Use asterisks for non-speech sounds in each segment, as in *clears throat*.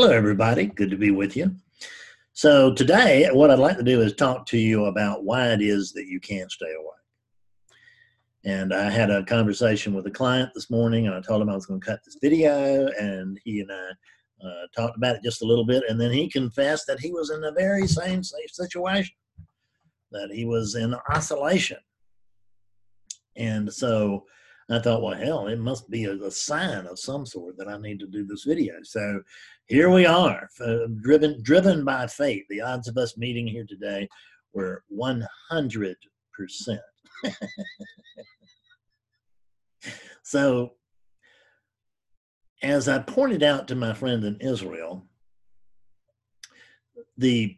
Hello, everybody. Good to be with you. So, today, what I'd like to do is talk to you about why it is that you can't stay awake. And I had a conversation with a client this morning, and I told him I was going to cut this video, and he and I uh, talked about it just a little bit. And then he confessed that he was in the very same situation, that he was in isolation. And so I thought, well, hell, it must be a, a, sign of some sort that I need to do this video. So here we are, uh, driven driven by faith. The odds of us meeting here today were 100%. *laughs* so as I pointed out to my friend in Israel, the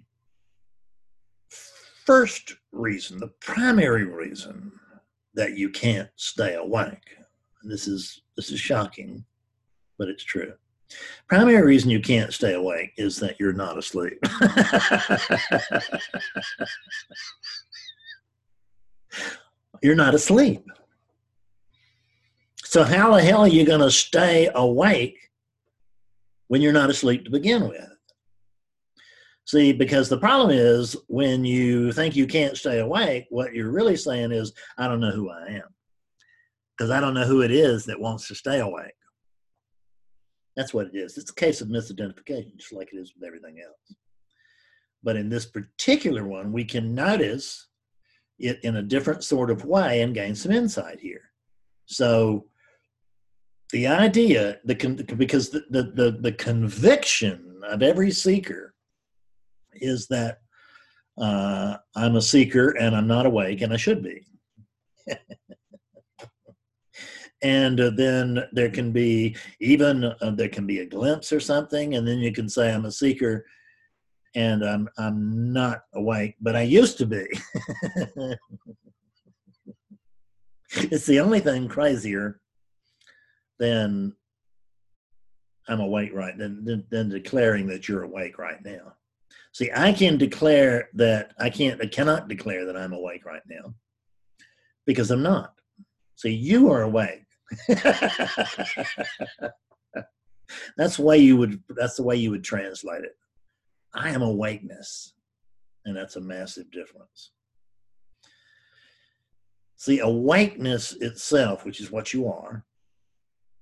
first reason, the primary reason that you can't stay awake. And this is this is shocking, but it's true. Primary reason you can't stay awake is that you're not asleep. *laughs* you're not asleep. So how the hell are you going to stay awake when you're not asleep to begin with? See, because the problem is when you think you can't stay awake, what you're really saying is, I don't know who I am. Because I don't know who it is that wants to stay awake. That's what it is. It's a case of misidentification, just like it is with everything else. But in this particular one, we can notice it in a different sort of way and gain some insight here. So the idea, the because the, the, the, the conviction of every seeker is that uh, I'm a seeker and I'm not awake, and I should be. *laughs* and uh, then there can be even uh, there can be a glimpse or something, and then you can say I'm a seeker and I'm I'm not awake, but I used to be. *laughs* it's the only thing crazier than I'm awake right than, than, than declaring that you're awake right now. See, I can declare that I can't, I cannot declare that I'm awake right now because I'm not. See, you are awake. *laughs* that's the way you would. That's the way you would translate it. I am awakeness, and that's a massive difference. See, awakeness itself, which is what you are,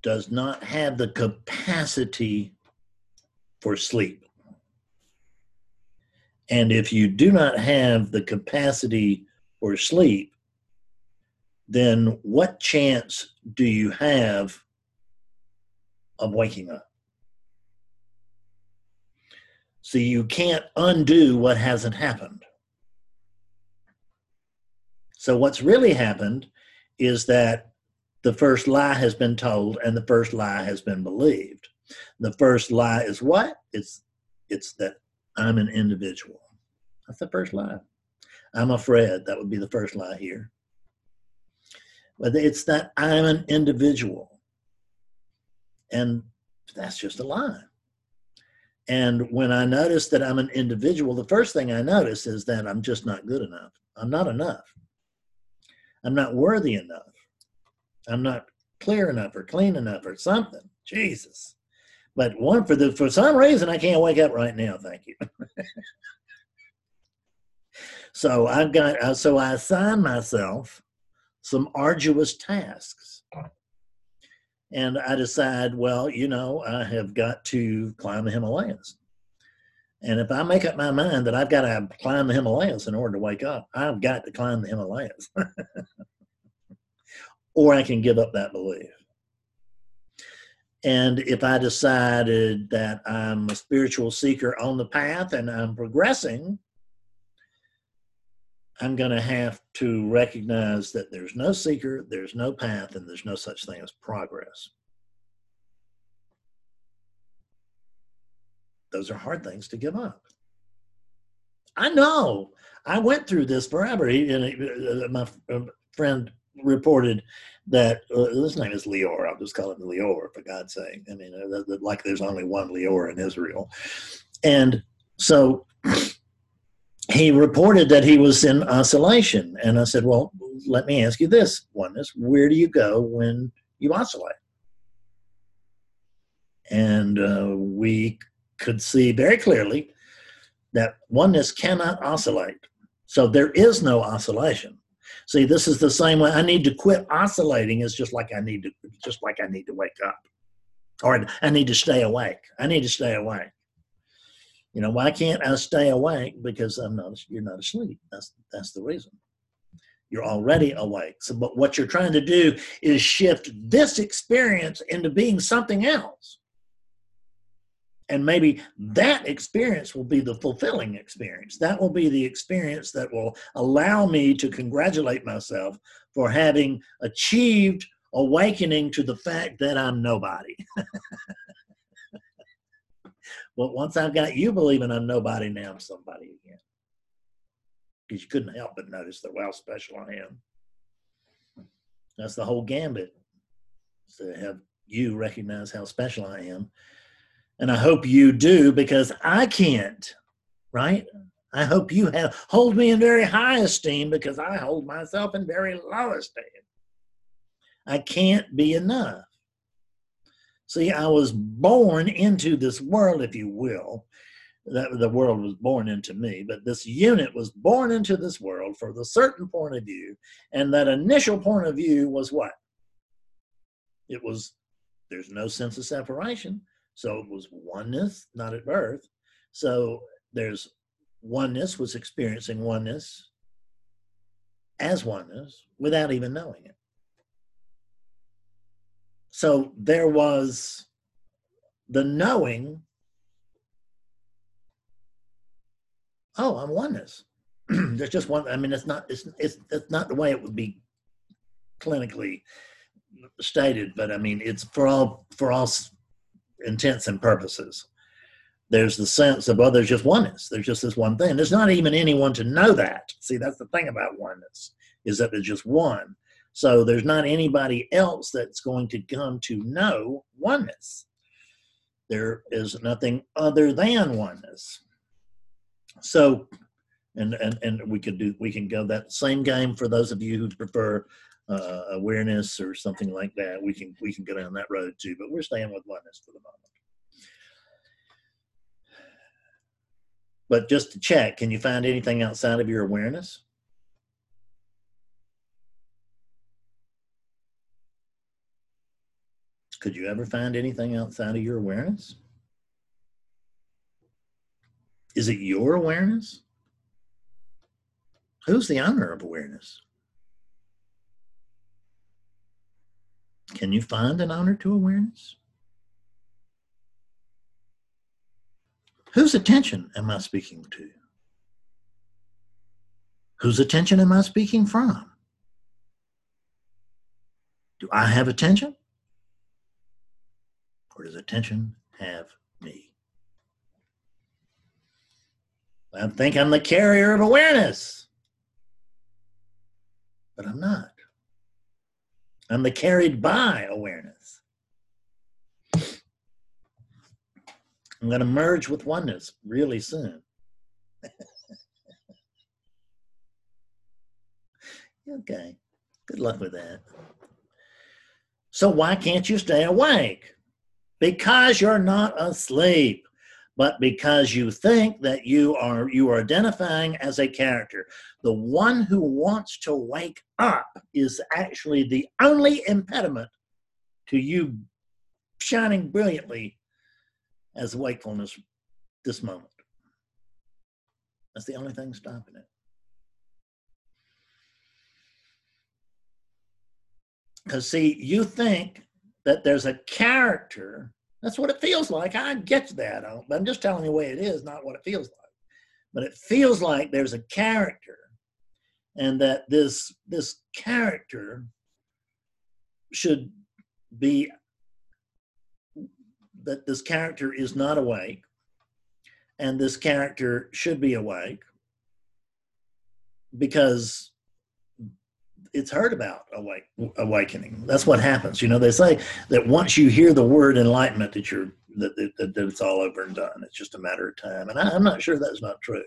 does not have the capacity for sleep. And if you do not have the capacity for sleep, then what chance do you have of waking up? So you can't undo what hasn't happened. So what's really happened is that the first lie has been told and the first lie has been believed. The first lie is what? It's it's that I'm an individual. That's the first lie. I'm a Fred. That would be the first lie here. But it's that I'm an individual. And that's just a lie. And when I notice that I'm an individual, the first thing I notice is that I'm just not good enough. I'm not enough. I'm not worthy enough. I'm not clear enough or clean enough or something. Jesus. But one for the for some reason I can't wake up right now. Thank you. *laughs* so I've got uh, so I assign myself some arduous tasks, and I decide, well, you know, I have got to climb the Himalayas. And if I make up my mind that I've got to climb the Himalayas in order to wake up, I've got to climb the Himalayas. *laughs* or I can give up that belief. And if I decided that I'm a spiritual seeker on the path and I'm progressing, I'm going to have to recognize that there's no seeker, there's no path, and there's no such thing as progress. Those are hard things to give up. I know. I went through this forever. He, and uh, my uh, friend reported that uh, his name is Leor. I'll just call him Leor for God's sake. I mean, uh, like there's only one Leor in Israel, and so he reported that he was in oscillation, and I said, "Well, let me ask you this: oneness, where do you go when you oscillate?" And uh, we could see very clearly that oneness cannot oscillate. So there is no oscillation. See, this is the same way. I need to quit oscillating. It's just like I need to, just like I need to wake up, or I need to stay awake. I need to stay awake. You know, why can't I stay awake? Because I'm not. You're not asleep. That's that's the reason. You're already awake. So, but what you're trying to do is shift this experience into being something else. And maybe that experience will be the fulfilling experience. That will be the experience that will allow me to congratulate myself for having achieved awakening to the fact that I'm nobody. *laughs* well, once I've got you believing I'm nobody, now I'm somebody again because you couldn't help but notice that how special I am. That's the whole gambit to have you recognize how special I am. And I hope you do because I can't, right? I hope you have hold me in very high esteem because I hold myself in very low esteem. I can't be enough. See, I was born into this world, if you will, that the world was born into me, but this unit was born into this world for the certain point of view, and that initial point of view was what? It was there's no sense of separation, so it was oneness, not at birth. So there's oneness was experiencing oneness as oneness without even knowing it. So there was the knowing oh, I'm oneness. *clears throat* There's just one. I mean, it's not. It's it's it's not the way it would be clinically stated, but I mean, it's for all for all intents and purposes. There's the sense of oh, there's just oneness. There's just this one thing. There's not even anyone to know that. See, that's the thing about oneness is that there's just one. So there's not anybody else that's going to come to know oneness. There is nothing other than oneness. So, and, and, and we could do, we can go that same game for those of you who prefer uh, awareness or something like that. We can, we can go down that road too, but we're staying with oneness for the moment. But just to check, can you find anything outside of your awareness? Could you ever find anything outside of your awareness? Is it your awareness? Who's the owner of awareness? Can you find an owner to awareness? Whose attention am I speaking to? Whose attention am I speaking from? Do I have attention? Or does attention have me? I think I'm the carrier of awareness. But I'm not. I'm the carried by awareness. I'm going to merge with oneness really soon. *laughs* okay. Good luck with that. So, why can't you stay awake? Because you're not asleep but because you think that you are you are identifying as a character. The one who wants to wake up is actually the only impediment to you shining brilliantly as wakefulness this moment. That's the only thing stopping it. Because see you think that there's a character that's what it feels like. I get that. I'm just telling you the way it is, not what it feels like. But it feels like there's a character, and that this this character should be that this character is not awake, and this character should be awake because it's heard about awake, awakening. That's what happens. You know, they say that once you hear the word enlightenment, that you're that, that, that it's all over and done. It's just a matter of time. And I, I'm not sure that's not true.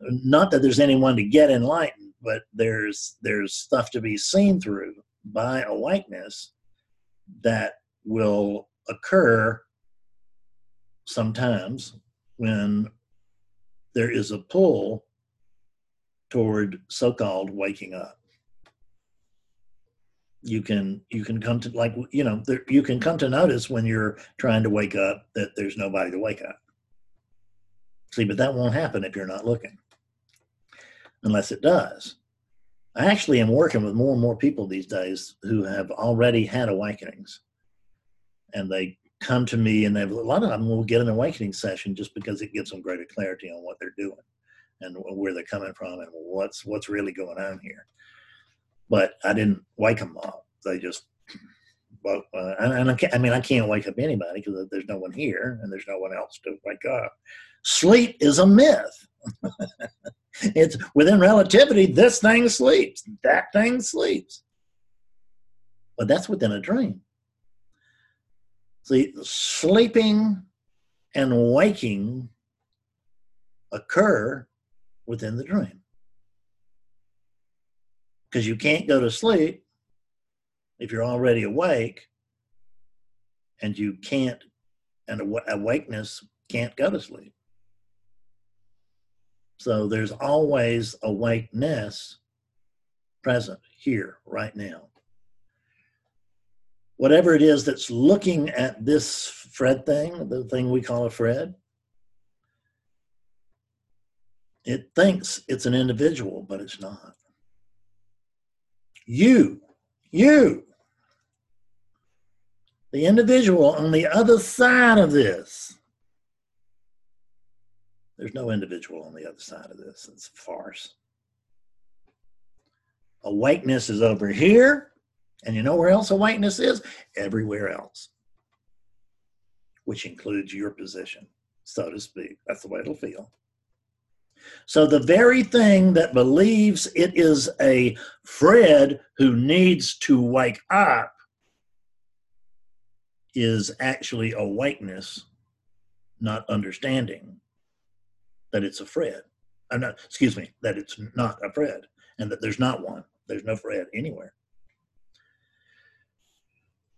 Not that there's anyone to get enlightened, but there's there's stuff to be seen through by awakeness that will occur sometimes when there is a pull toward so-called waking up you can you can come to like you know there, you can come to notice when you're trying to wake up that there's nobody to wake up. See but that won't happen if you're not looking. Unless it does. I actually am working with more and more people these days who have already had awakenings. And they come to me and they've a lot of them will get an awakening session just because it gives them greater clarity on what they're doing and where they're coming from and what's what's really going on here but i didn't wake them up. They just well uh, and I, I mean i can't wake up anybody because there's no one here and there's no one else to wake up. Sleep is a myth. *laughs* It's within relativity this thing sleeps that thing sleeps. But that's within a dream. See, sleeping and waking occur within the dream. Because you can't go to sleep if you're already awake, and you can't, and awakeness can't go to sleep. So there's always awakeness present here, right now whatever it is that's looking at this Fred thing, the thing we call a Fred, it thinks it's an individual, but it's not. You, you, the individual on the other side of this. There's no individual on the other side of this. It's a farce. Awakeness is over here. And you know where else awakeness is? Everywhere else, which includes your position, so to speak. That's the way it'll feel. So the very thing that believes it is a Fred who needs to wake up is actually awakeness, not understanding that it's a Fred. I'm not, excuse me, that it's not a Fred and that there's not one. There's no Fred anywhere.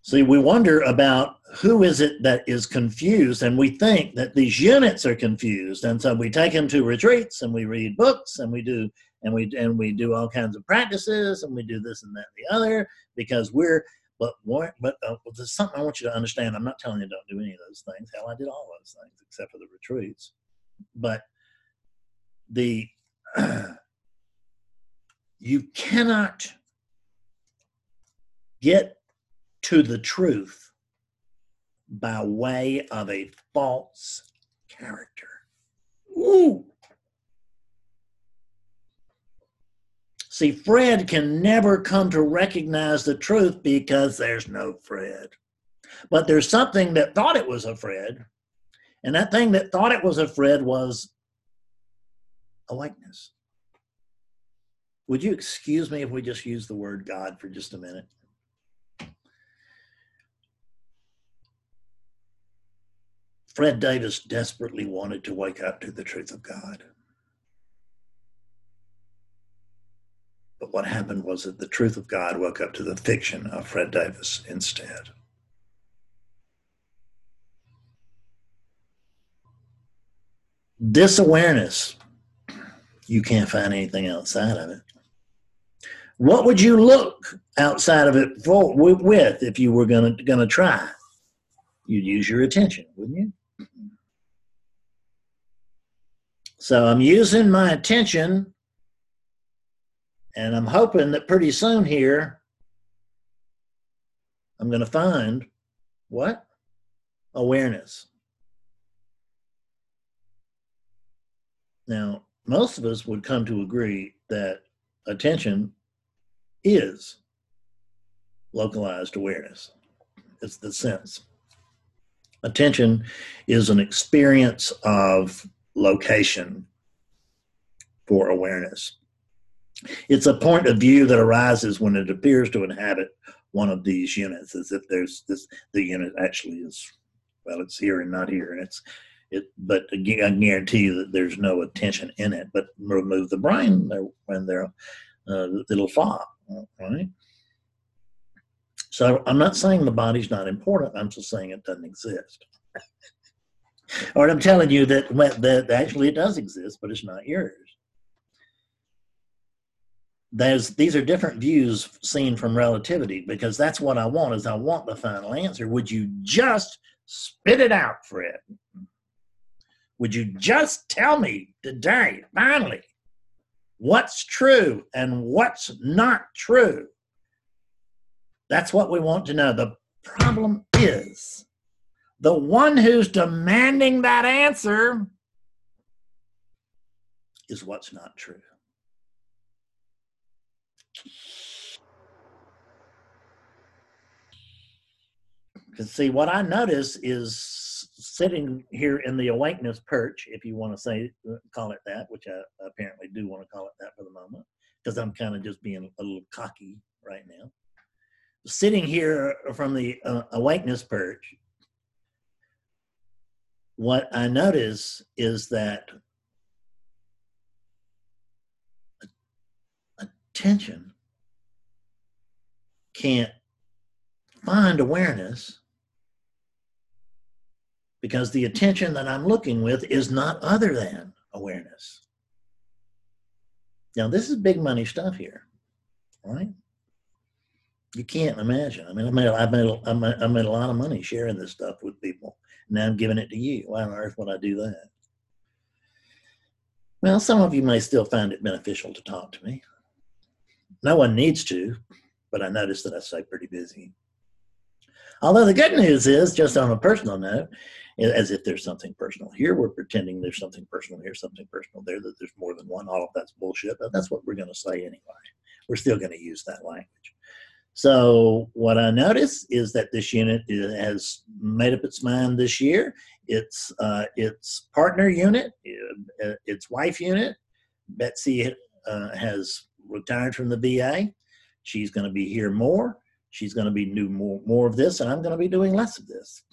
See, we wonder about who is it that is confused, and we think that these units are confused, and so we take them to retreats, and we read books, and we do, and we and we do all kinds of practices, and we do this and that and the other because we're. But what? But uh, there's something I want you to understand. I'm not telling you don't do any of those things. Hell, I did all those things except for the retreats. But the *clears throat* you cannot get to the truth by way of a false character. Ooh. See, Fred can never come to recognize the truth because there's no Fred. But there's something that thought it was a Fred, and that thing that thought it was a Fred was a likeness. Would you excuse me if we just use the word God for just a minute? Fred Davis desperately wanted to wake up to the truth of God. But what happened was that the truth of God woke up to the fiction of Fred Davis instead. This awareness, you can't find anything outside of it. What would you look outside of it for, with if you were going to try? You'd use your attention, wouldn't you? *clears throat* So I'm using my attention and I'm hoping that pretty soon here I'm going to find what? Awareness. Now, most of us would come to agree that attention is localized awareness. It's the sense. Attention is an experience of location for awareness. It's a point of view that arises when it appears to inhabit one of these units, as if there's this the unit actually is well, it's here and not here, and it's it. But I guarantee you that there's no attention in it. But remove the brain, when they're uh, it'll fall, right? So I'm not saying the body's not important. I'm just saying it doesn't exist. or I'm telling you that that actually it does exist, but it's not yours. There's, these are different views seen from relativity because that's what I want is I want the final answer. Would you just spit it out, Fred? Would you just tell me today, finally, what's true and what's not true? That's what we want to know. The problem is the one who's demanding that answer is what's not true. Because, see, what I notice is sitting here in the awakeness perch, if you want to say, call it that, which I apparently do want to call it that for the moment, because I'm kind of just being a little cocky right now. Sitting here from the uh, awakeness perch, what I notice is that attention can't find awareness because the attention that I'm looking with is not other than awareness. Now, this is big money stuff here, right? You can't imagine. I mean, I made, I made, I made, a lot of money sharing this stuff with people. Now I'm giving it to you. Why on earth would I do that? Well, some of you may still find it beneficial to talk to me. No one needs to, but I notice that I stay pretty busy. Although the good news is, just on a personal note, as if there's something personal here. We're pretending there's something personal here, something personal there, that there's more than one. All of that's bullshit, but that's what we're going to say anyway. We're still going to use that language. So, what I notice is that this unit has made up its mind this year. It's uh, its partner unit, uh, its wife unit. Betsy uh, has retired from the VA. She's going to be here more. She's going to be doing more, more of this, and I'm going to be doing less of this.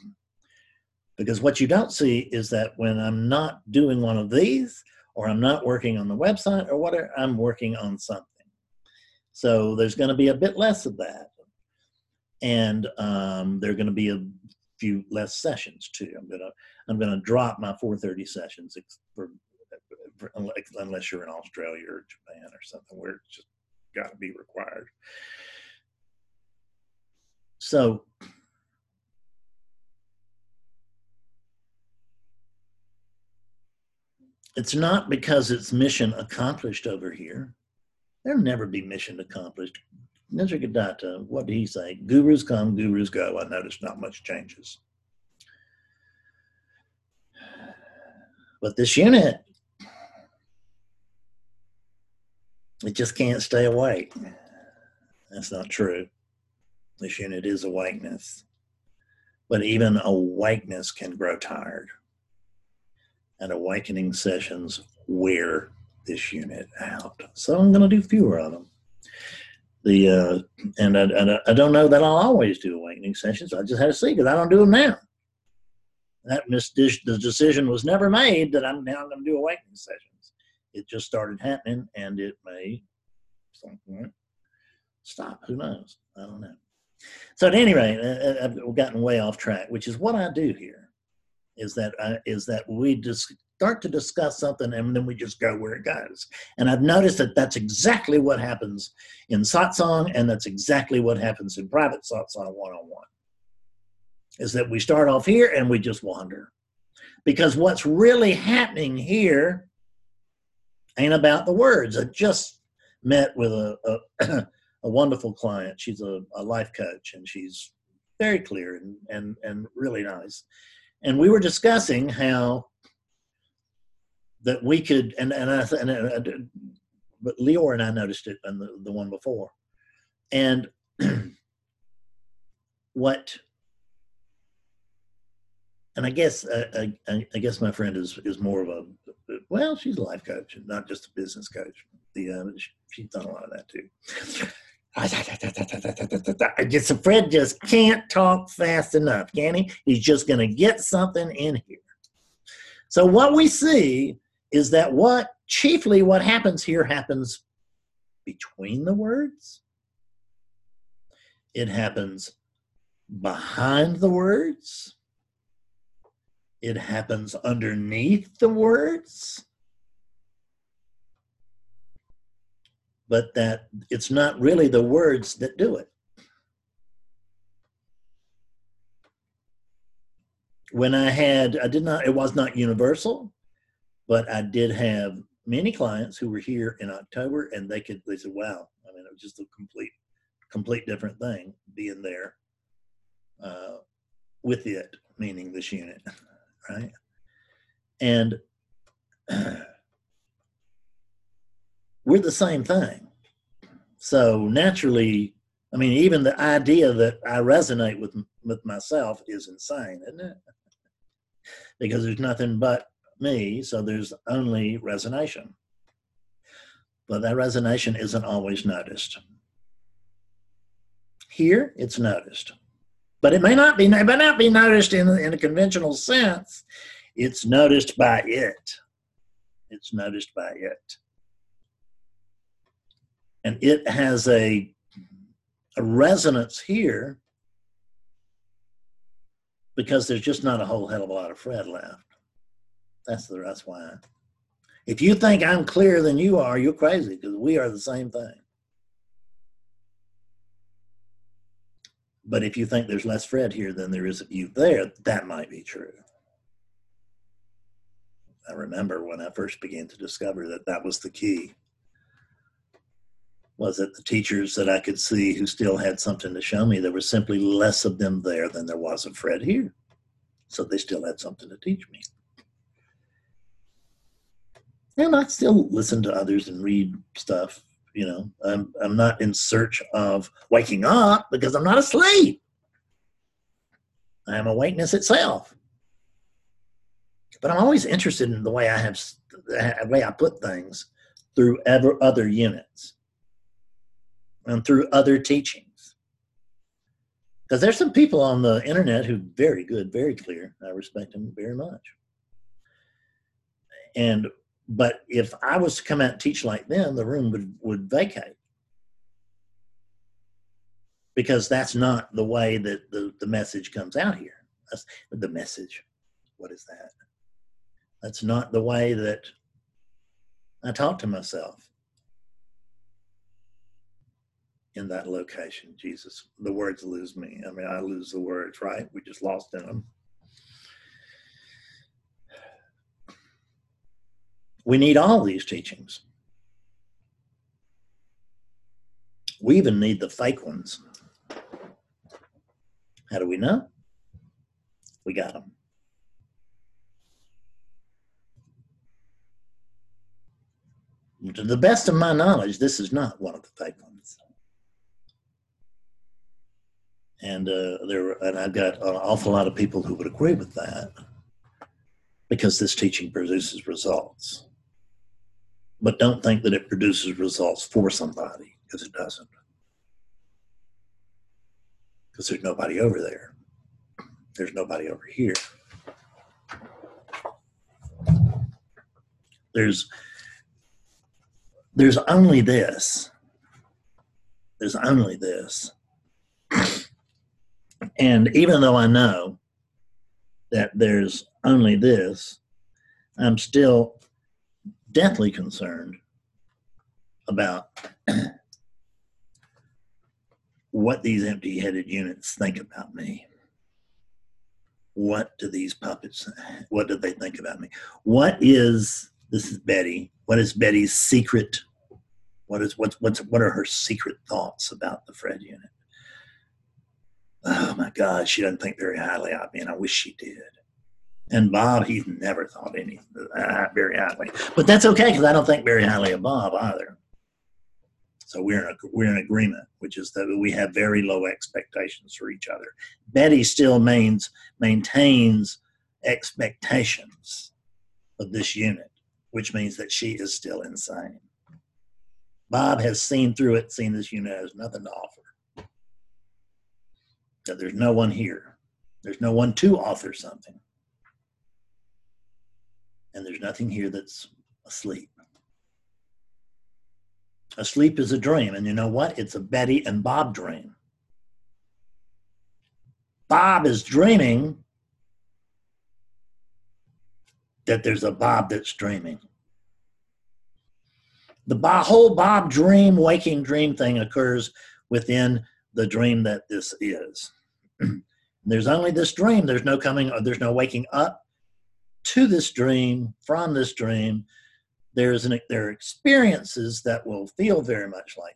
Because what you don't see is that when I'm not doing one of these, or I'm not working on the website, or whatever, I'm working on something. So there's going to be a bit less of that. And um, there are going to be a few less sessions too. I'm gonna I'm gonna drop my 4:30 sessions for, for, unless you're in Australia or Japan or something where it's just got to be required. So it's not because it's mission accomplished over here. There'll never be mission accomplished. Nisargadatta, what did he say? Gurus come, gurus go. I noticed not much changes. But this unit, it just can't stay awake. That's not true. This unit is awakeness. But even awakeness can grow tired and awakening sessions wear this unit out. So I'm going to do fewer of them. The uh, and I, and I don't know that I'll always do awakening sessions. I just had to see because I don't do them now. That mis- the decision was never made that I'm now going to do awakening sessions. It just started happening, and it may stop. Who knows? I don't know. So at any rate, I've gotten way off track, which is what I do here is that uh, is that we just start to discuss something and then we just go where it goes. And I've noticed that that's exactly what happens in satsang, and that's exactly what happens in private satsang one-on-one. Is that we start off here and we just wander, because what's really happening here ain't about the words. I just met with a a, *clears throat* a wonderful client. She's a, a life coach, and she's very clear and and and really nice and we were discussing how that we could and and I and, and but Leor and I noticed it on the, the one before, and *clears throat* what and I guess uh, I, I, guess my friend is is more of a well, she's a life coach, and not just a business coach. The uh, she, she's done a lot of that too. I just Fred just can't talk fast enough, can he? He's just going to get something in here. So what we see is that what chiefly what happens here happens between the words. It happens behind the words. it happens underneath the words. But that it's not really the words that do it. When I had, I did not, it was not universal, but I did have many clients who were here in October and they could, they said, wow, I mean, it was just a complete, complete different thing being there uh, with it, meaning this unit, *laughs* right? And *clears throat* we're the same thing. So naturally, I mean, even the idea that I resonate with with myself is insane, isn't it? *laughs* because there's nothing but me, so there's only resonation. But that resonation isn't always noticed. Here, it's noticed. But it may not be, it may not be noticed in, in a conventional sense. It's noticed by it. It's noticed by it. And it has a, a resonance here because there's just not a whole hell of a lot of Fred left. That's the that's why. If you think I'm clearer than you are, you're crazy because we are the same thing. But if you think there's less Fred here than there is of you there, that might be true. I remember when I first began to discover that that was the key. Was that the teachers that I could see who still had something to show me, there was simply less of them there than there was of Fred here. So they still had something to teach me and I still listen to others and read stuff. You know, I'm I'm not in search of waking up because I'm not asleep. I am awakeness itself. But I'm always interested in the way I have the way I put things through ever other units and through other teachings. Because there's some people on the internet who very good, very clear. I respect them very much. And but if I was to come out and teach like them, the room would, would vacate. Because that's not the way that the, the message comes out here. That's the message. What is that? That's not the way that I talk to myself in that location. Jesus, the words lose me. I mean, I lose the words, right? We just lost in them. We need all these teachings. We even need the fake ones. How do we know? We got them. To the best of my knowledge, this is not one of the fake ones. And uh, there, and I've got an awful lot of people who would agree with that, because this teaching produces results but don't think that it produces results for somebody because it doesn't. Because there's nobody over there. There's nobody over here. There's there's only this. There's only this. And even though I know that there's only this, I'm still deathly concerned about *clears throat* what these empty headed units think about me. What do these puppets, what do they think about me? What is, this is Betty, what is Betty's secret? What is, what's, what's, what are her secret thoughts about the Fred unit? Oh my God, she doesn't think very highly of me, and I wish she did. And Bob, he's never thought anything uh, very highly. But that's okay because I don't think very highly of Bob either. So we're in a, we're in agreement, which is that we have very low expectations for each other. Betty still maintains expectations of this unit, which means that she is still insane. Bob has seen through it, seen this unit has nothing to offer. That there's no one here. There's no one to author something and there's nothing here that's asleep. Asleep is a dream, and you know what? It's a Betty and Bob dream. Bob is dreaming that there's a Bob that's dreaming. The whole Bob dream, waking dream thing occurs within the dream that this is. *clears throat* there's only this dream. There's no coming, there's no waking up to this dream, from this dream. There's an, there are experiences that will feel very much like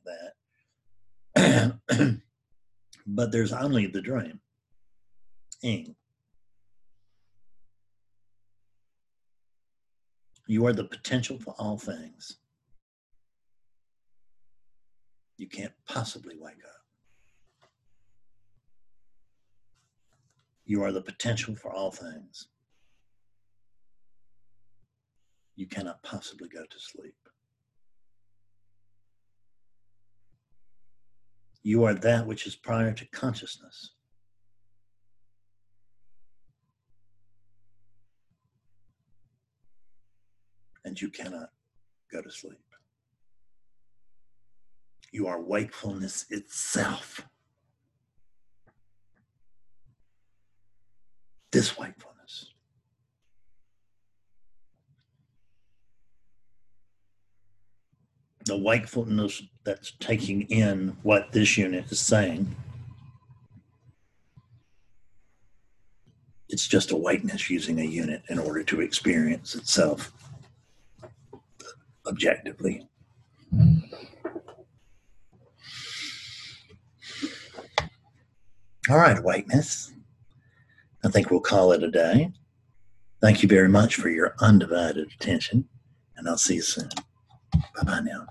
that. *clears throat* but there's only the dream. Ing. You are the potential for all things. You can't possibly wake up. You are the potential for all things. You cannot possibly go to sleep. You are that which is prior to consciousness. And you cannot go to sleep. You are wakefulness itself. This wakefulness. The wakefulness that's taking in what this unit is saying. It's just awakeness using a unit in order to experience itself objectively. All right, whiteness. I think we'll call it a day. Thank you very much for your undivided attention, and I'll see you soon. Bye bye now.